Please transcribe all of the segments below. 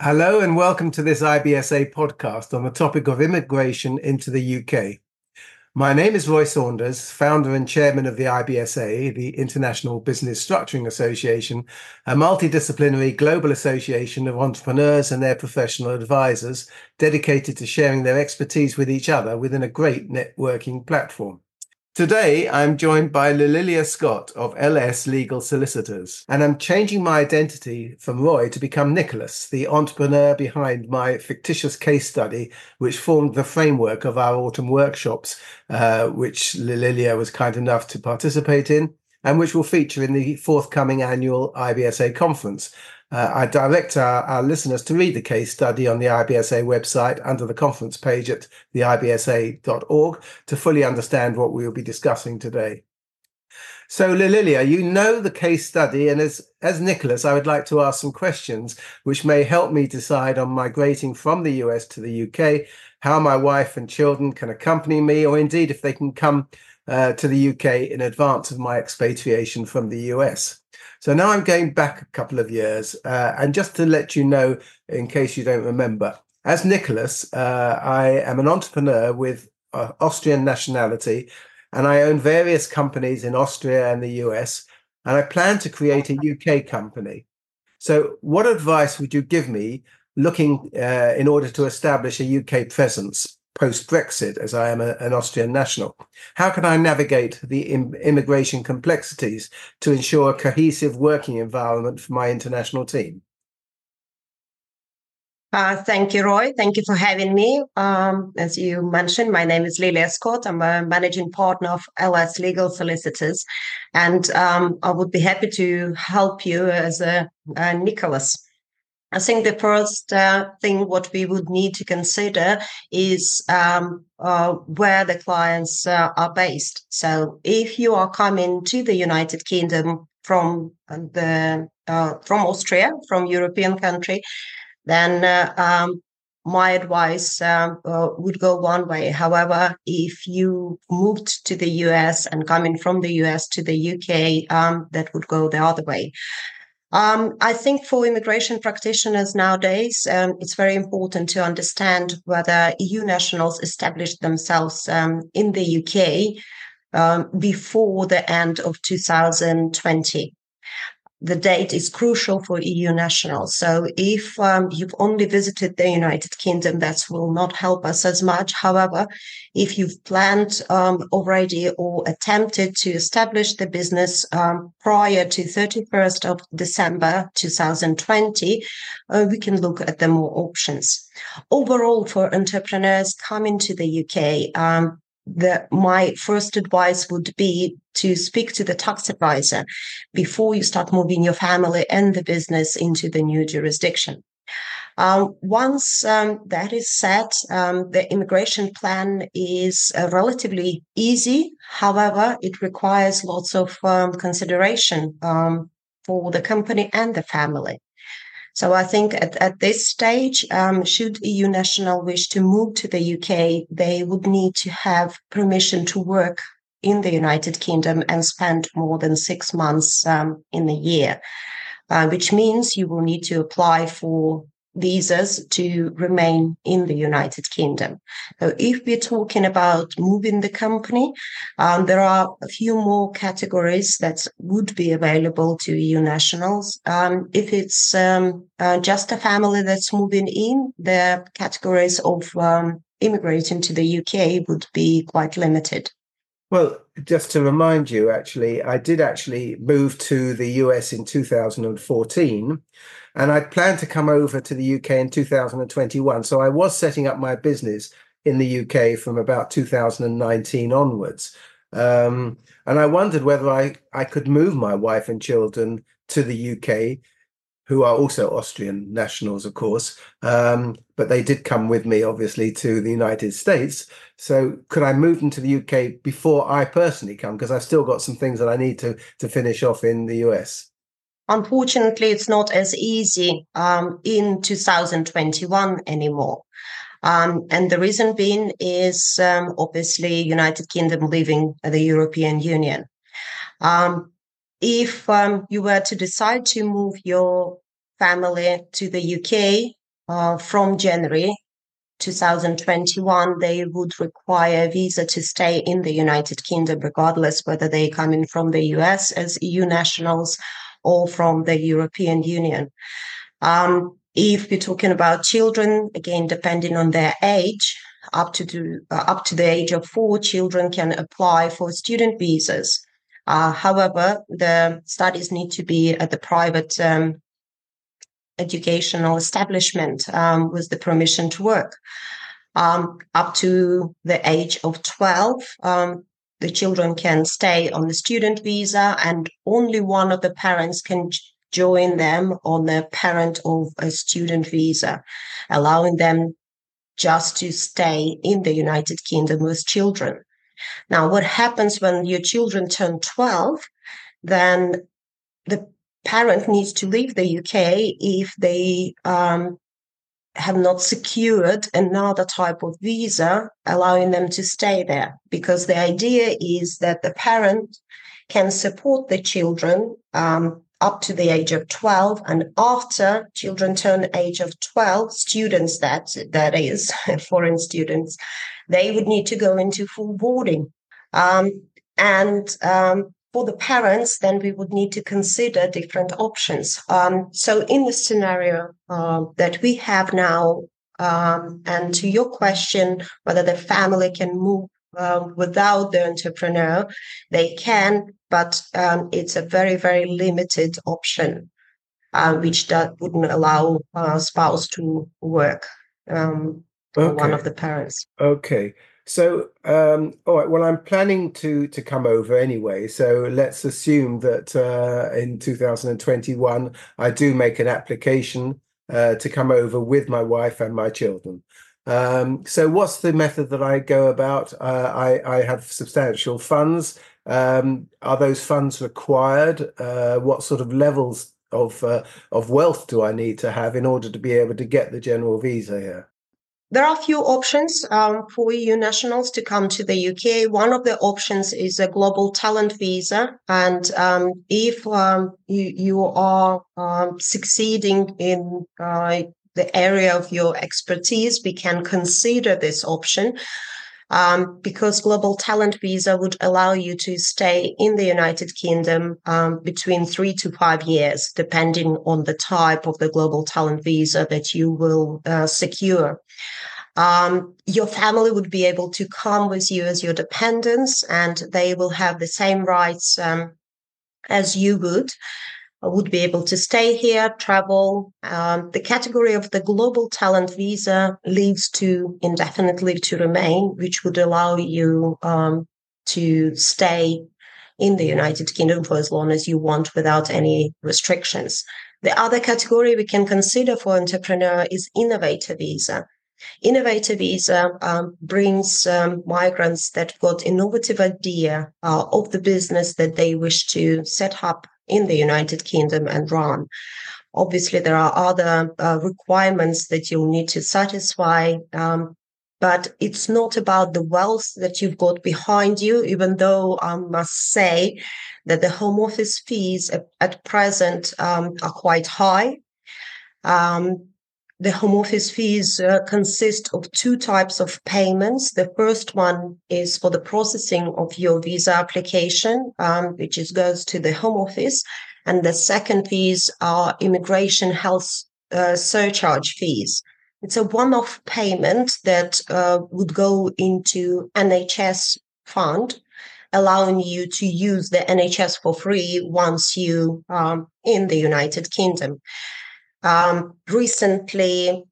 Hello and welcome to this IBSA podcast on the topic of immigration into the UK. My name is Roy Saunders, founder and chairman of the IBSA, the International Business Structuring Association, a multidisciplinary global association of entrepreneurs and their professional advisors dedicated to sharing their expertise with each other within a great networking platform. Today, I'm joined by Liliya Scott of LS Legal Solicitors, and I'm changing my identity from Roy to become Nicholas, the entrepreneur behind my fictitious case study, which formed the framework of our autumn workshops, uh, which Liliya was kind enough to participate in, and which will feature in the forthcoming annual IBSA conference. Uh, I direct our, our, listeners to read the case study on the IBSA website under the conference page at theibsa.org to fully understand what we will be discussing today. So, Liliya, you know the case study, and as as Nicholas, I would like to ask some questions which may help me decide on migrating from the US to the UK, how my wife and children can accompany me, or indeed if they can come uh, to the UK in advance of my expatriation from the US. So now I'm going back a couple of years. Uh, and just to let you know, in case you don't remember, as Nicholas, uh, I am an entrepreneur with uh, Austrian nationality, and I own various companies in Austria and the US. And I plan to create a UK company. So, what advice would you give me looking uh, in order to establish a UK presence? Post Brexit, as I am a, an Austrian national? How can I navigate the Im- immigration complexities to ensure a cohesive working environment for my international team? Uh, thank you, Roy. Thank you for having me. Um, as you mentioned, my name is Liliya Scott. I'm a managing partner of LS Legal Solicitors, and um, I would be happy to help you as a, a Nicholas. I think the first uh, thing what we would need to consider is um, uh, where the clients uh, are based. So if you are coming to the United Kingdom from the uh, from Austria, from European country, then uh, um, my advice um, uh, would go one way. However, if you moved to the US and coming from the US to the UK, um, that would go the other way. Um, I think for immigration practitioners nowadays, um, it's very important to understand whether EU nationals established themselves um, in the UK um, before the end of 2020 the date is crucial for EU nationals. So if um, you've only visited the United Kingdom, that will not help us as much. However, if you've planned um, already or attempted to establish the business um, prior to 31st of December 2020, uh, we can look at the more options. Overall, for entrepreneurs coming to the UK, um, the, my first advice would be to speak to the tax advisor before you start moving your family and the business into the new jurisdiction. Um, once um, that is set, um, the immigration plan is uh, relatively easy. However, it requires lots of um, consideration um, for the company and the family. So I think at, at this stage, um, should EU national wish to move to the UK, they would need to have permission to work in the United Kingdom and spend more than six months um, in the year, uh, which means you will need to apply for visas to remain in the United Kingdom. So if we're talking about moving the company, um, there are a few more categories that would be available to EU nationals. Um, if it's um, uh, just a family that's moving in, the categories of um, immigrating to the UK would be quite limited. Well, just to remind you, actually, I did actually move to the US in 2014 and I'd planned to come over to the UK in 2021. So I was setting up my business in the UK from about 2019 onwards. Um, and I wondered whether I, I could move my wife and children to the UK who are also Austrian nationals, of course. Um, but they did come with me, obviously, to the United States. So could I move them to the UK before I personally come? Because I've still got some things that I need to to finish off in the US. Unfortunately, it's not as easy um, in 2021 anymore. Um, and the reason being is um, obviously United Kingdom leaving the European Union. Um, if um, you were to decide to move your family to the UK uh, from January 2021, they would require a visa to stay in the United Kingdom, regardless whether they're coming from the US as EU nationals or from the European Union. Um, if we're talking about children, again, depending on their age, up to the, uh, up to the age of four, children can apply for student visas. Uh, however, the studies need to be at the private um, educational establishment um, with the permission to work. Um, up to the age of 12, um, the children can stay on the student visa, and only one of the parents can join them on the parent of a student visa, allowing them just to stay in the United Kingdom with children. Now, what happens when your children turn 12? Then the parent needs to leave the UK if they um, have not secured another type of visa allowing them to stay there. Because the idea is that the parent can support the children um, up to the age of 12 and after children turn age of 12 students that that is foreign students they would need to go into full boarding um, and um, for the parents then we would need to consider different options um, so in the scenario uh, that we have now um, and to your question whether the family can move um, without the entrepreneur they can but um, it's a very, very limited option, uh, which that wouldn't allow a spouse to work um, okay. one of the parents. Okay. So, um, all right. Well, I'm planning to to come over anyway. So let's assume that uh, in 2021 I do make an application uh, to come over with my wife and my children. Um, so, what's the method that I go about? Uh, I, I have substantial funds um, are those funds required? Uh, what sort of levels of uh, of wealth do I need to have in order to be able to get the general visa here? There are a few options um, for EU nationals to come to the UK. One of the options is a global talent visa. And um, if um, you, you, are um, succeeding in uh, the area of your expertise, we can consider this option um, because Global Talent Visa would allow you to stay in the United Kingdom um, between three to five years, depending on the type of the Global Talent Visa that you will uh, secure. Um, your family would be able to come with you as your dependents, and they will have the same rights um, as you would would be able to stay here, travel. Um, the category of the global talent visa leads to indefinite leave to remain, which would allow you um, to stay in the United Kingdom for as long as you want without any restrictions. The other category we can consider for entrepreneur is innovator visa. Innovator visa um, brings um, migrants that got innovative idea uh, of the business that they wish to set up in the United Kingdom and run. Obviously, there are other uh, requirements that you'll need to satisfy. Um, but it's not about the wealth that you've got behind you, even though I must say that the home office fees at, at present um, are quite high. Um, the home office fees uh, consist of two types of payments. The first one is for the processing of your visa application, um, which is, goes to the home office. And the second fees are immigration health uh, surcharge fees. It's a one-off payment that uh, would go into NHS fund, allowing you to use the NHS for free once you are um, in the United Kingdom. Um, recently,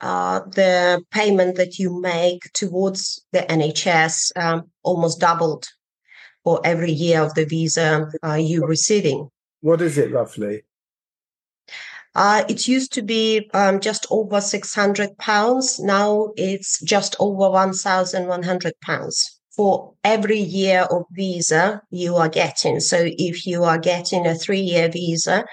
uh, the payment that you make towards the NHS um, almost doubled for every year of the visa uh, you're receiving. What is it roughly? Uh, it used to be um, just over 600 pounds. Now it's just over 1,100 pounds for every year of visa you are getting. So if you are getting a three year visa,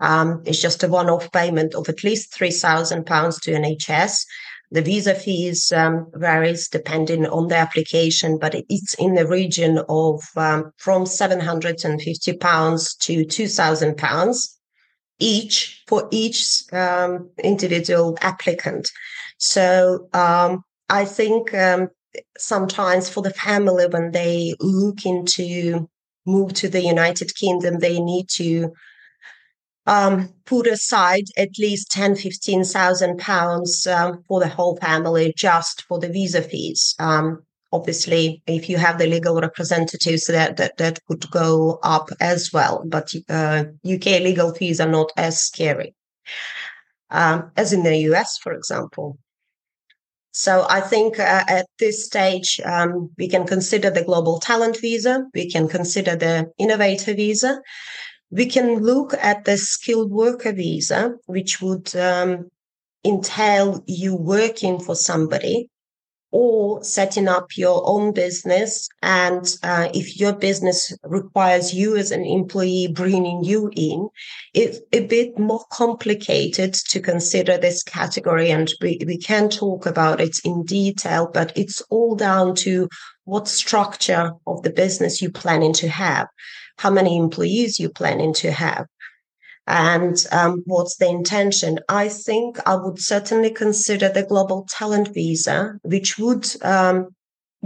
um, it's just a one-off payment of at least three thousand pounds to NHS. The visa fees um, varies depending on the application, but it's in the region of um, from seven hundred and fifty pounds to two thousand pounds. each for each um, individual applicant. So um, I think um, sometimes for the family when they look into move to the United Kingdom, they need to um, put aside at least 10, 15,000 pounds um, for the whole family just for the visa fees. Um, obviously, if you have the legal representatives, that, that, that could go up as well. But uh, UK legal fees are not as scary um, as in the US, for example. So I think uh, at this stage, um, we can consider the global talent visa. We can consider the innovator visa. We can look at the skilled worker visa, which would um, entail you working for somebody or setting up your own business. And uh, if your business requires you as an employee bringing you in, it's a bit more complicated to consider this category. And we, we can talk about it in detail, but it's all down to what structure of the business you're planning to have, how many employees you planning to have and um, what's the intention. I think I would certainly consider the global talent visa, which would um,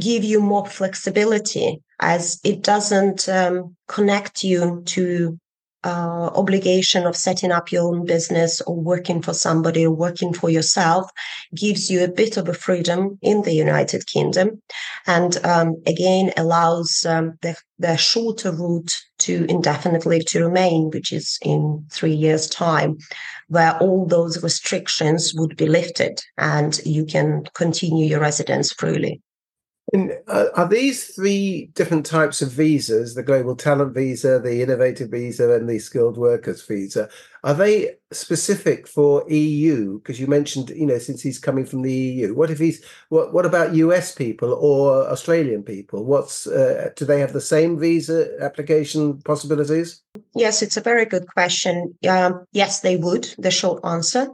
give you more flexibility as it doesn't um, connect you to uh, obligation of setting up your own business or working for somebody or working for yourself gives you a bit of a freedom in the United Kingdom, and um, again allows um, the, the shorter route to indefinitely to remain, which is in three years' time, where all those restrictions would be lifted and you can continue your residence freely. And uh, are these three different types of visas, the global talent visa, the innovative visa, and the skilled workers visa, are they specific for EU? Because you mentioned, you know, since he's coming from the EU, what if he's what? What about US people or Australian people? What's uh, do they have the same visa application possibilities? Yes, it's a very good question. Um, yes, they would. The short answer.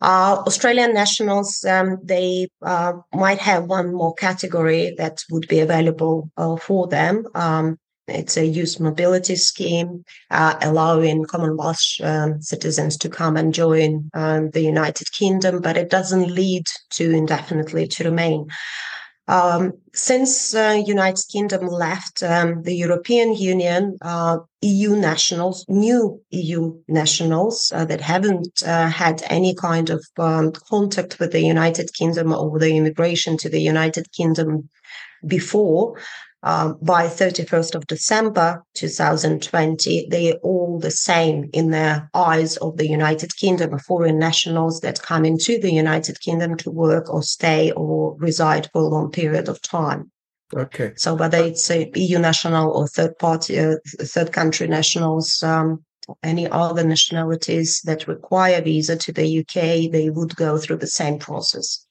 Uh, Australian nationals, um, they uh, might have one more category that would be available uh, for them. Um, it's a youth mobility scheme, uh, allowing Commonwealth um, citizens to come and join um, the United Kingdom, but it doesn't lead to indefinitely to remain. Um, since uh, United Kingdom left um, the European Union, uh, EU nationals, new EU nationals uh, that haven't uh, had any kind of um, contact with the United Kingdom or the immigration to the United Kingdom before, um, by 31st of December 2020, they are all the same in the eyes of the United Kingdom, foreign nationals that come into the United Kingdom to work or stay or reside for a long period of time. Okay. So whether it's a EU national or third party, uh, third country nationals, um, any other nationalities that require visa to the UK, they would go through the same process.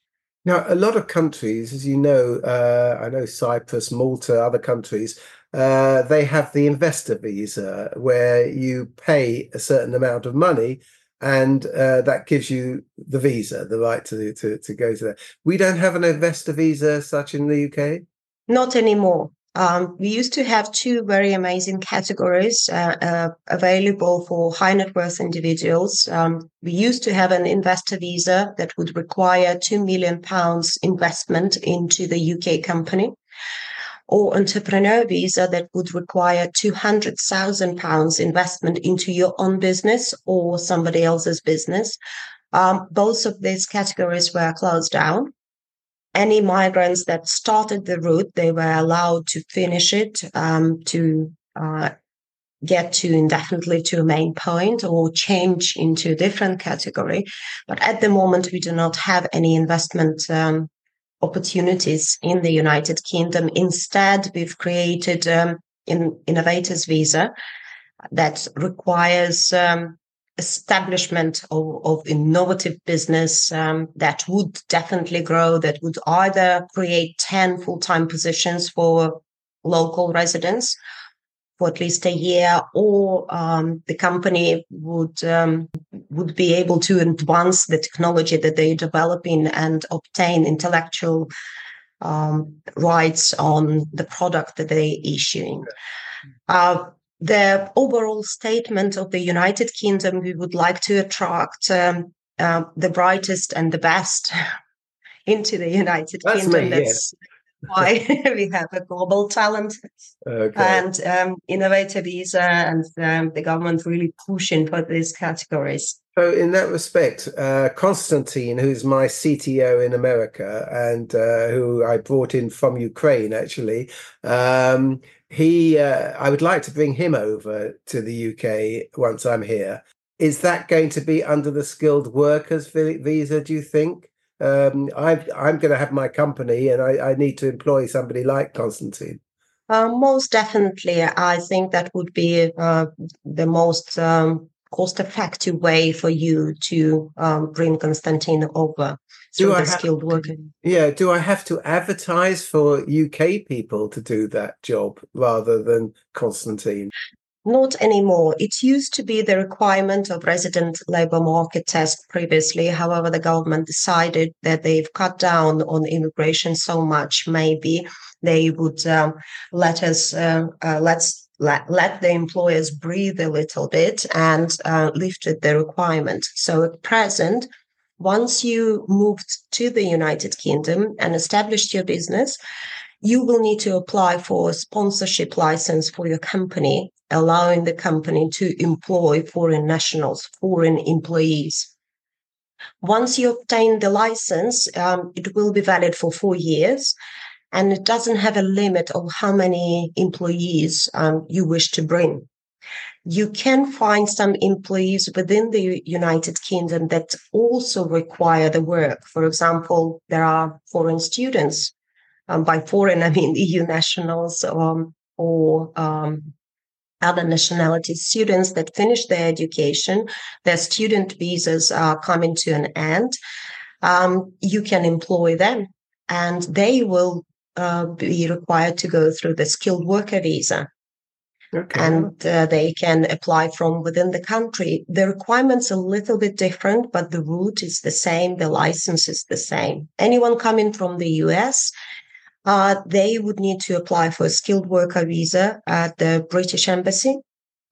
Now, a lot of countries, as you know, uh, I know Cyprus, Malta, other countries, uh, they have the investor visa where you pay a certain amount of money and uh, that gives you the visa, the right to, to, to go to there. We don't have an investor visa such in the UK? Not anymore. Um, we used to have two very amazing categories uh, uh, available for high net worth individuals. Um, we used to have an investor visa that would require two million pounds investment into the UK company, or entrepreneur visa that would require two hundred thousand pounds investment into your own business or somebody else's business. Um, both of these categories were closed down any migrants that started the route, they were allowed to finish it um, to uh, get to indefinitely to a main point or change into a different category. But at the moment, we do not have any investment um, opportunities in the United Kingdom. Instead, we've created um, an innovators visa that requires um, establishment of, of innovative business um, that would definitely grow, that would either create 10 full time positions for local residents for at least a year, or um, the company would um, would be able to advance the technology that they're developing and obtain intellectual um, rights on the product that they're issuing. Uh, the overall statement of the United Kingdom, we would like to attract um, uh, the brightest and the best into the United That's Kingdom. Me, That's yeah. why we have a global talent okay. and um, innovative visa, and um, the government really pushing for these categories. So, in that respect, uh, Konstantin, who's my CTO in America and uh, who I brought in from Ukraine, actually, um, he, uh, I would like to bring him over to the UK once I'm here. Is that going to be under the skilled workers visa? Do you think? Um, i am going to have my company, and I, I, need to employ somebody like Constantine. Uh, most definitely, I think that would be uh, the most um, cost-effective way for you to um, bring Constantine over through the skilled worker. Yeah, do I have to advertise for UK people to do that job rather than Constantine? Not anymore. It used to be the requirement of resident labour market test previously. However, the government decided that they've cut down on immigration so much, maybe they would um, let us uh, uh, let's let, let the employers breathe a little bit and uh, lifted the requirement. So at present, once you moved to the United Kingdom and established your business, you will need to apply for a sponsorship license for your company allowing the company to employ foreign nationals, foreign employees. Once you obtain the license, um, it will be valid for four years and it doesn't have a limit of how many employees um, you wish to bring. You can find some employees within the United Kingdom that also require the work. For example, there are foreign students. Um, by foreign, I mean EU nationals um, or um, other nationality students that finish their education, their student visas are coming to an end, um, you can employ them and they will uh, be required to go through the skilled worker visa. Okay. And uh, they can apply from within the country. The requirements are a little bit different, but the route is the same. The license is the same. Anyone coming from the US uh, they would need to apply for a skilled worker visa at the British Embassy.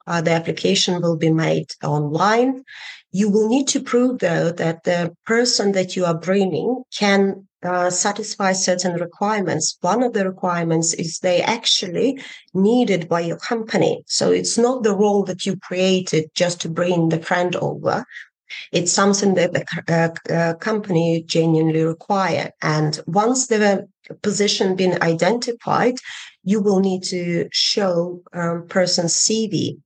Uh, the application will be made online. You will need to prove, though, that the person that you are bringing can uh, satisfy certain requirements. One of the requirements is they actually needed by your company. So it's not the role that you created just to bring the friend over. It's something that the uh, uh, company genuinely require. And once the position been identified, you will need to show um, person's CV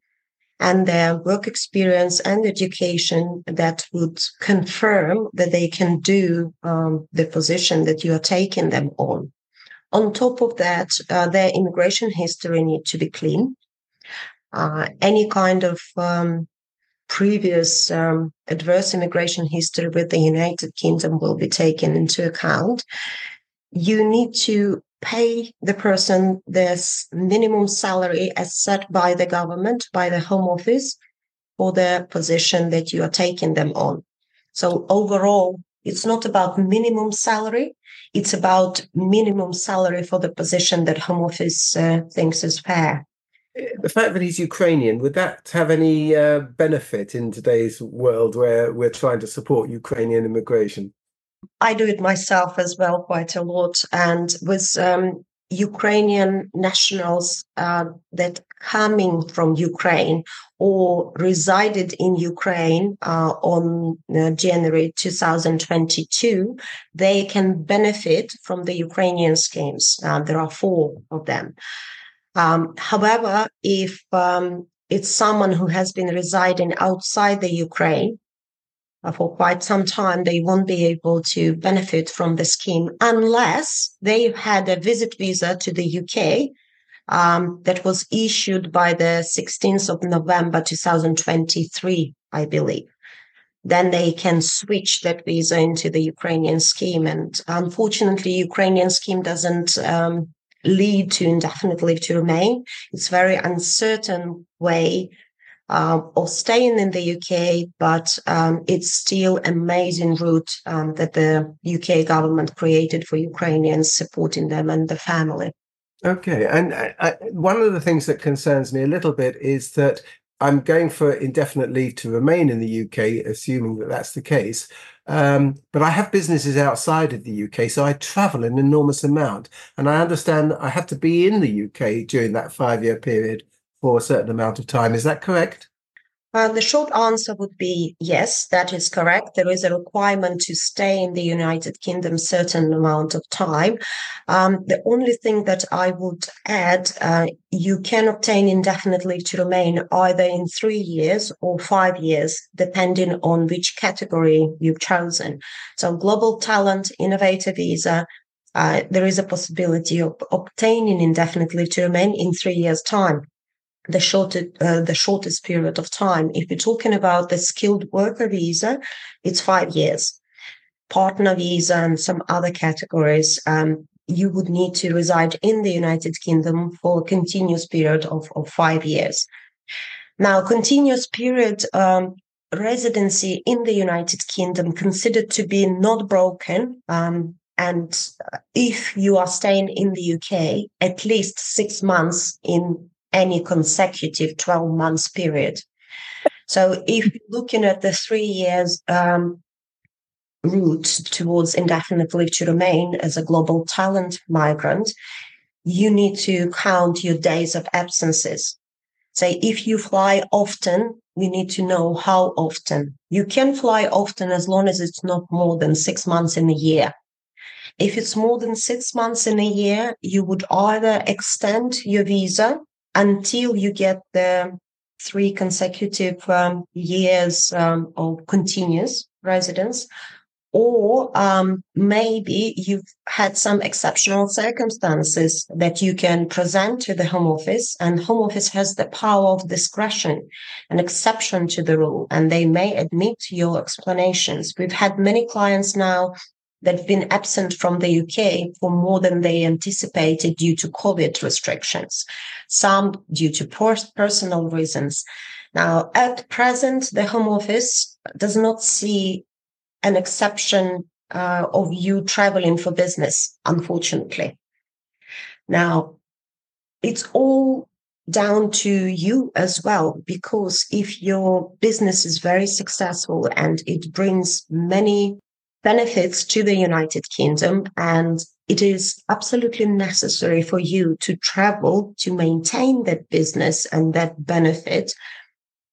and their work experience and education that would confirm that they can do um, the position that you are taking them on. On top of that, uh, their immigration history need to be clean. Uh, any kind of um, previous um, adverse immigration history with the United Kingdom will be taken into account. You need to pay the person this minimum salary as set by the government, by the Home Office, for the position that you are taking them on. So overall, it's not about minimum salary. It's about minimum salary for the position that Home Office uh, thinks is fair the fact that he's Ukrainian, would that have any uh, benefit in today's world where we're trying to support Ukrainian immigration? I do it myself as well quite a lot. And with um, Ukrainian nationals uh, that coming from Ukraine or resided in Ukraine uh, on uh, January 2022, they can benefit from the Ukrainian schemes. Uh, there are four of them. Um, however, if um, it's someone who has been residing outside the Ukraine for quite some time, they won't be able to benefit from the scheme unless they've had a visit visa to the UK um, that was issued by the 16th of November 2023, I believe. Then they can switch that visa into the Ukrainian scheme. And unfortunately, Ukrainian scheme doesn't um, lead to indefinite leave to remain. It's very uncertain way uh, of staying in the UK, but um, it's still amazing route um, that the UK government created for Ukrainians, supporting them and the family. Okay. And I, I, one of the things that concerns me a little bit is that I'm going for indefinite leave to remain in the UK, assuming that that's the case. Um, but I have businesses outside of the UK, so I travel an enormous amount. And I understand I have to be in the UK during that five year period for a certain amount of time. Is that correct? Uh, the short answer would be yes, that is correct. There is a requirement to stay in the United Kingdom certain amount of time. Um, the only thing that I would add, uh, you can obtain indefinitely to remain either in three years or five years, depending on which category you've chosen. So, global talent, innovator visa, uh, there is a possibility of obtaining indefinitely to remain in three years' time the shortest uh, the shortest period of time. If you're talking about the skilled worker visa, it's five years. Partner visa and some other categories, um, you would need to reside in the United Kingdom for a continuous period of, of five years. Now, continuous period um, residency in the United Kingdom considered to be not broken. Um, and if you are staying in the UK at least six months in any consecutive 12 months period. So if you're looking at the three years um, route towards indefinite leave to remain as a global talent migrant, you need to count your days of absences. Say if you fly often, we need to know how often. You can fly often as long as it's not more than six months in a year. If it's more than six months in a year, you would either extend your visa until you get the three consecutive um, years um, of continuous residence or um, maybe you've had some exceptional circumstances that you can present to the home office and home office has the power of discretion an exception to the rule and they may admit your explanations. We've had many clients now that have been absent from the UK for more than they anticipated due to COVID restrictions, some due to personal reasons. Now, at present, the Home Office does not see an exception uh, of you traveling for business, unfortunately. Now, it's all down to you as well, because if your business is very successful and it brings many benefits to the United Kingdom and it is absolutely necessary for you to travel to maintain that business and that benefit.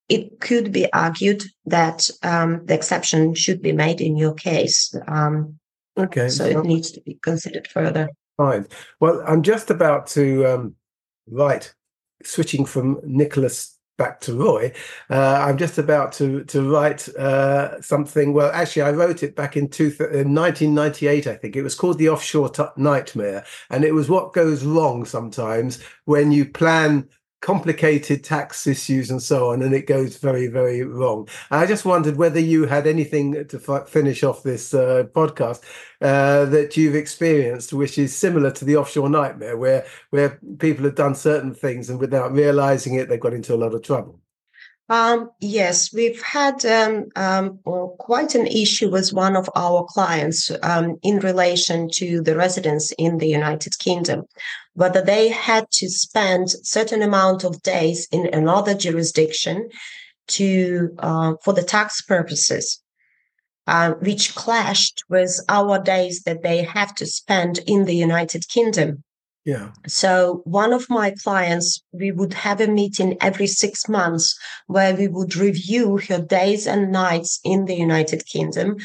It could be argued that um, the exception should be made in your case. Um, okay. So it needs to be considered further. Fine. Well, I'm just about to um, write, switching from Nicholas back to Roy. Uh, I'm just about to to write uh, something. Well, actually, I wrote it back in, two, in 1998. I think it was called the Offshore T- Nightmare, and it was what goes wrong sometimes when you plan complicated tax issues and so on, and it goes very, very wrong. I just wondered whether you had anything to f- finish off this uh, podcast uh, that you've experienced, which is similar to the offshore nightmare, where where people have done certain things and without realizing it, they've got into a lot of trouble. Um, yes, we've had um, um, well, quite an issue with one of our clients um, in relation to the residents in the United Kingdom, whether they had to spend certain amount of days in another jurisdiction to uh, for the tax purposes, uh, which clashed with our days that they have to spend in the United Kingdom. Yeah. So one of my clients, we would have a meeting every six months where we would review her days and nights in the United Kingdom.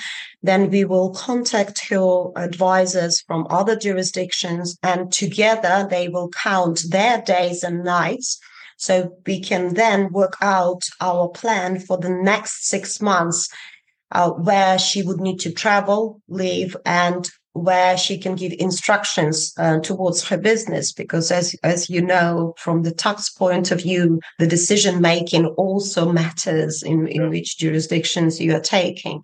Then we will contact her advisors from other jurisdictions and together they will count their days and nights. So we can then work out our plan for the next six months uh, where she would need to travel, live, and where she can give instructions uh, towards her business because as as you know from the tax point of view the decision making also matters in in which jurisdictions you are taking.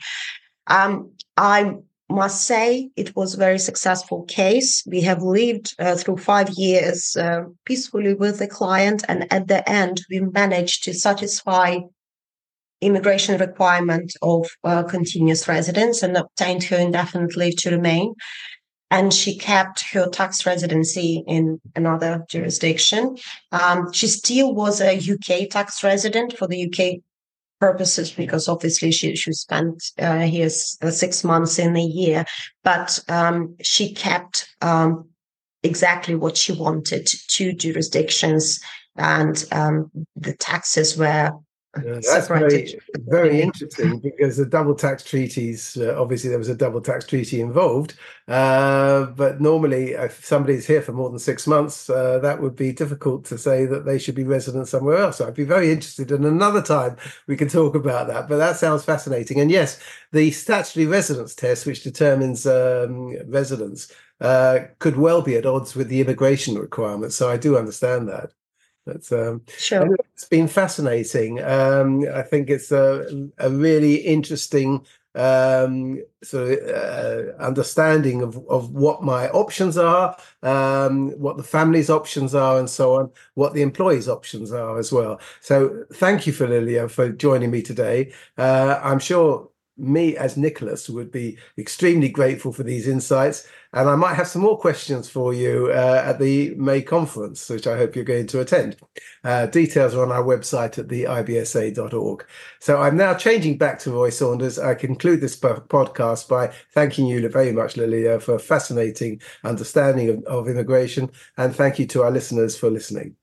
Um, i must say it was a very successful case. We have lived uh, through five years uh, peacefully with the client and at the end we managed to satisfy immigration requirement of uh, continuous residence and obtained her indefinite leave to remain. and she kept her tax residency in another jurisdiction. Um, she still was a UK tax resident for the UK purposes because obviously she, she spent uh, here uh, six months in a year, but um, she kept um, exactly what she wanted two jurisdictions and um, the taxes were yeah, that's very, very interesting because the double tax treaties, uh, obviously, there was a double tax treaty involved. Uh, but normally, if somebody's here for more than six months, uh, that would be difficult to say that they should be resident somewhere else. So I'd be very interested. And another time we can talk about that. But that sounds fascinating. And yes, the statutory residence test, which determines um, residence, uh, could well be at odds with the immigration requirements. So I do understand that. That's um, sure. It's been fascinating. Um, I think it's a, a really interesting um, sort of uh, understanding of, of what my options are, um, what the family's options are, and so on, what the employees' options are as well. So, thank you, for Liliya for joining me today. Uh, I'm sure me as Nicholas would be extremely grateful for these insights. And I might have some more questions for you uh, at the May conference, which I hope you're going to attend. Uh, details are on our website at the ibsa.org. So I'm now changing back to Roy Saunders. I conclude this podcast by thanking you very much, Liliya, for a fascinating understanding of, of immigration. And thank you to our listeners for listening.